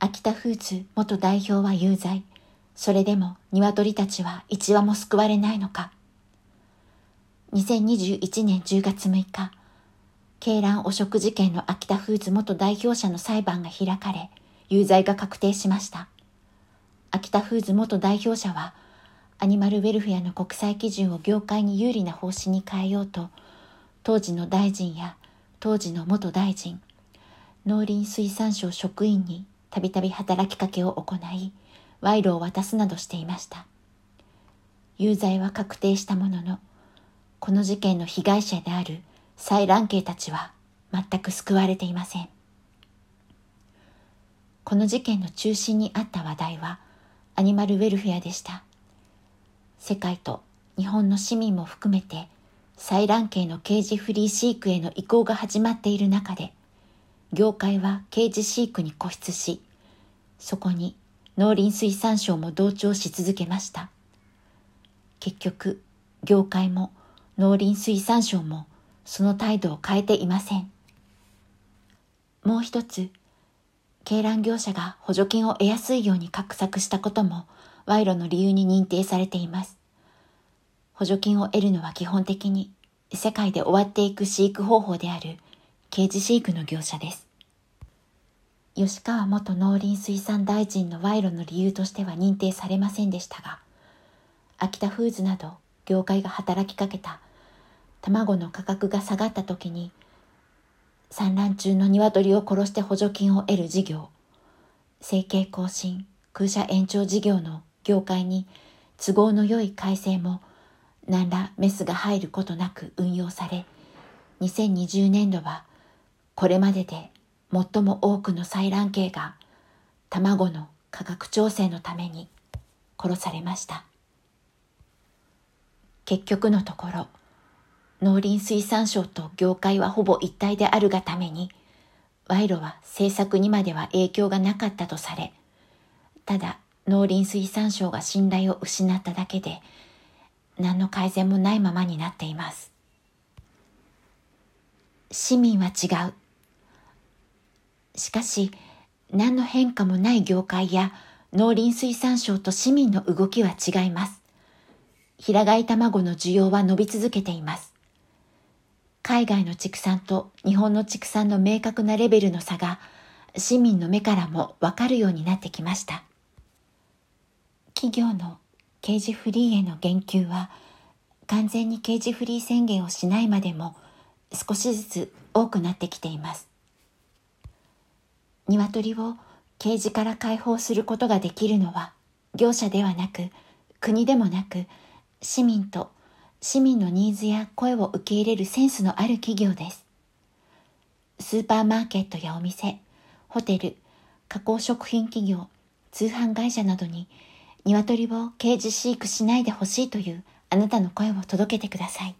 秋田フーズ元代表は有罪。それでも鶏たちは一羽も救われないのか。2021年10月6日、鶏卵汚職事件の秋田フーズ元代表者の裁判が開かれ、有罪が確定しました。秋田フーズ元代表者は、アニマルウェルフェアの国際基準を業界に有利な方針に変えようと、当時の大臣や当時の元大臣、農林水産省職員にたびたび働きかけを行い、賄賂を渡すなどしていました。有罪は確定したものの、この事件の被害者である採卵系たちは全く救われていません。この事件の中心にあった話題はアニマルウェルフェアでした。世界と日本の市民も含めて採卵系のケージフリー飼育への移行が始まっている中で、業界はケージ飼育に固執し、そこに農林水産省も同調し続けました。結局、業界も農林水産省もその態度を変えていません。もう一つ、鶏卵業者が補助金を得やすいように画策したことも賄賂の理由に認定されています。補助金を得るのは基本的に世界で終わっていく飼育方法であるケージ飼育の業者です。吉川元農林水産大臣の賄賂の理由としては認定されませんでしたが、秋田フーズなど業界が働きかけた卵の価格が下がった時に産卵中の鶏を殺して補助金を得る事業整形更新空車延長事業の業界に都合の良い改正も何らメスが入ることなく運用され2020年度はこれまでで最も多くの採卵系が卵の価格調整のために殺されました結局のところ農林水産省と業界はほぼ一体であるがために、賄賂は政策にまでは影響がなかったとされ、ただ農林水産省が信頼を失っただけで、何の改善もないままになっています。市民は違う。しかし、何の変化もない業界や農林水産省と市民の動きは違います。平飼い卵の需要は伸び続けています。海外の畜産と日本の畜産の明確なレベルの差が市民の目からもわかるようになってきました。企業のケージフリーへの言及は完全にケージフリー宣言をしないまでも少しずつ多くなってきています。鶏をケージから解放することができるのは業者ではなく国でもなく市民と市民のニーズや声を受け入れるセンスのある企業です。スーパーマーケットやお店、ホテル、加工食品企業、通販会社などに鶏をケージ飼育しないでほしいというあなたの声を届けてください。